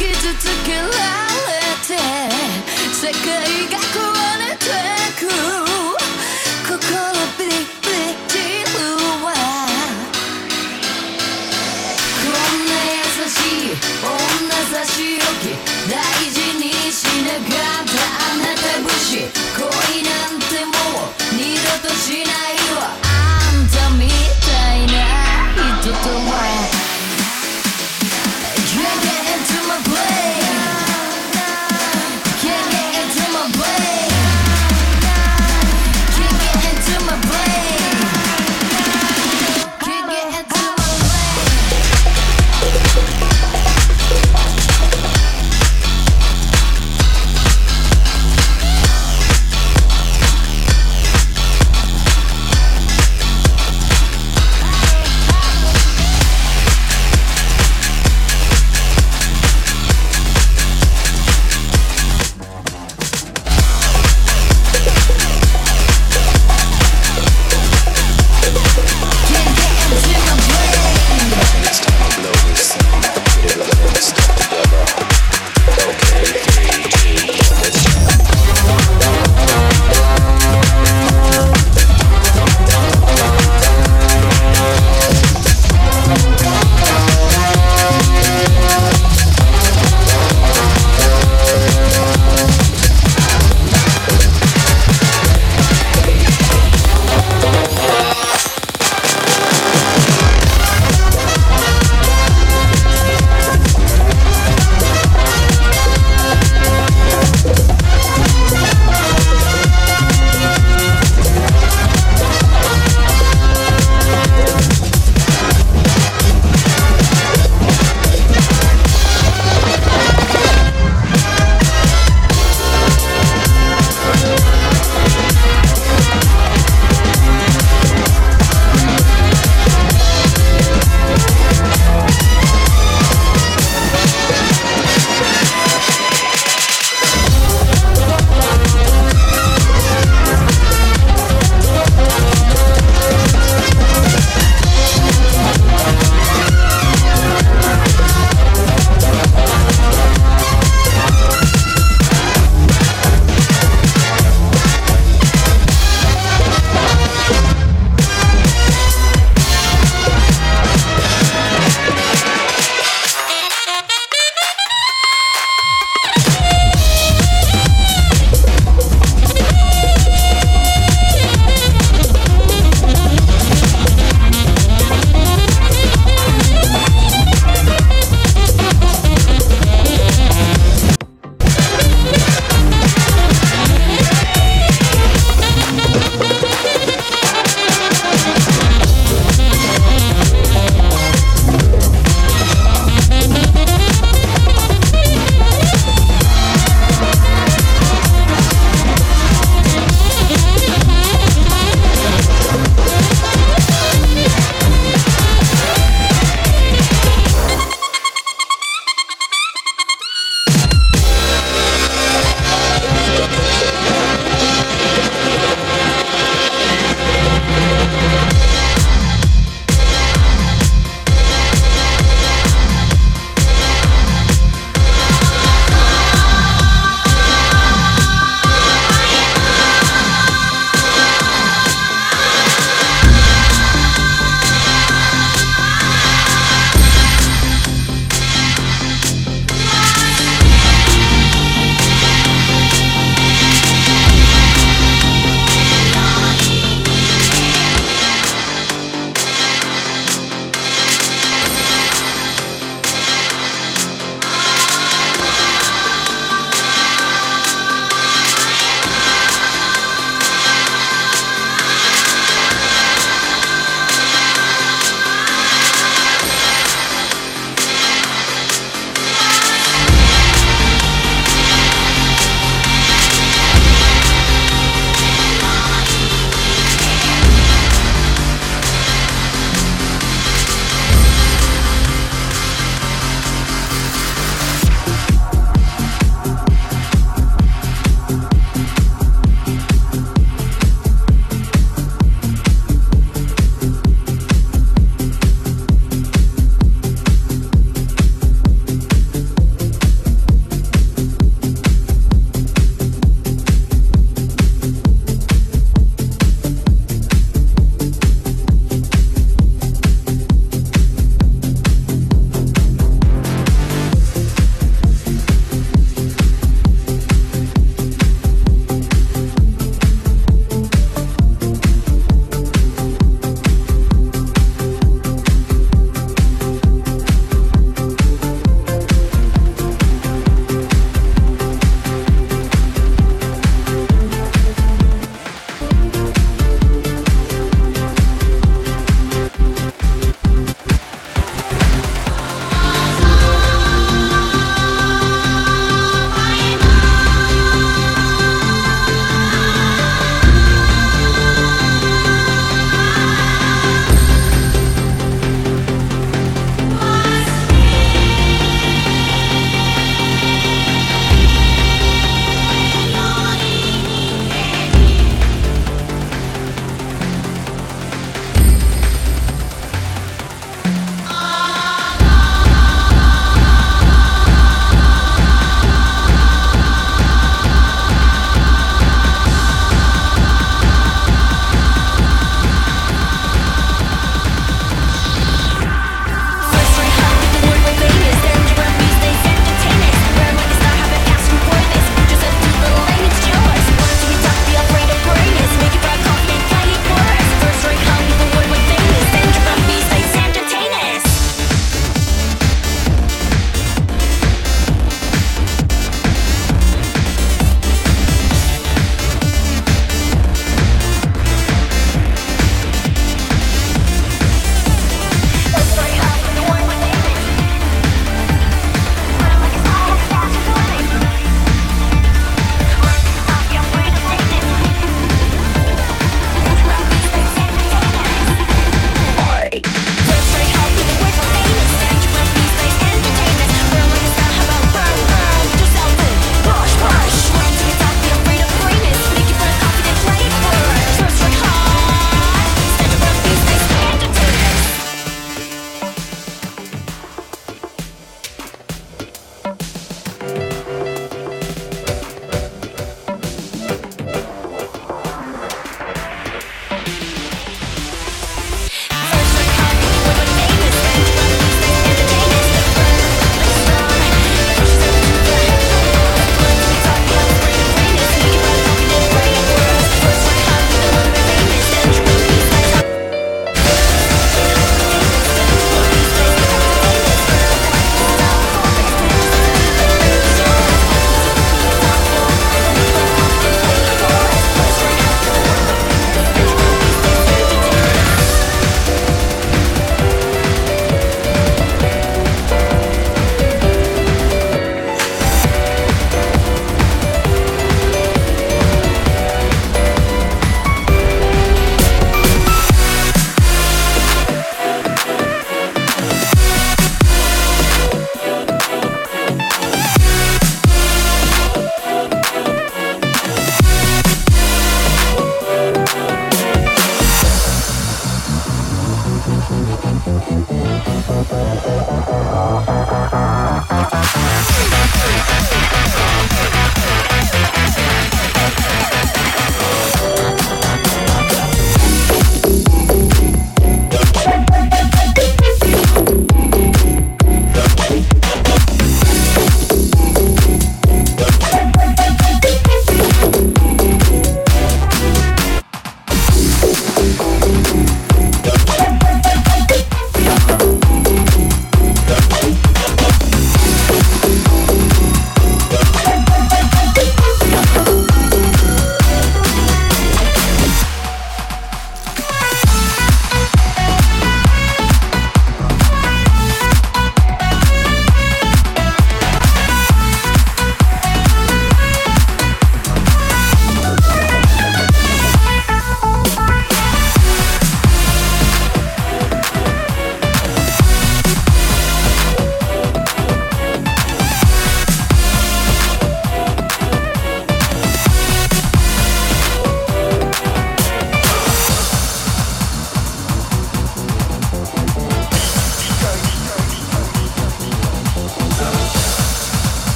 傷つけられて世界が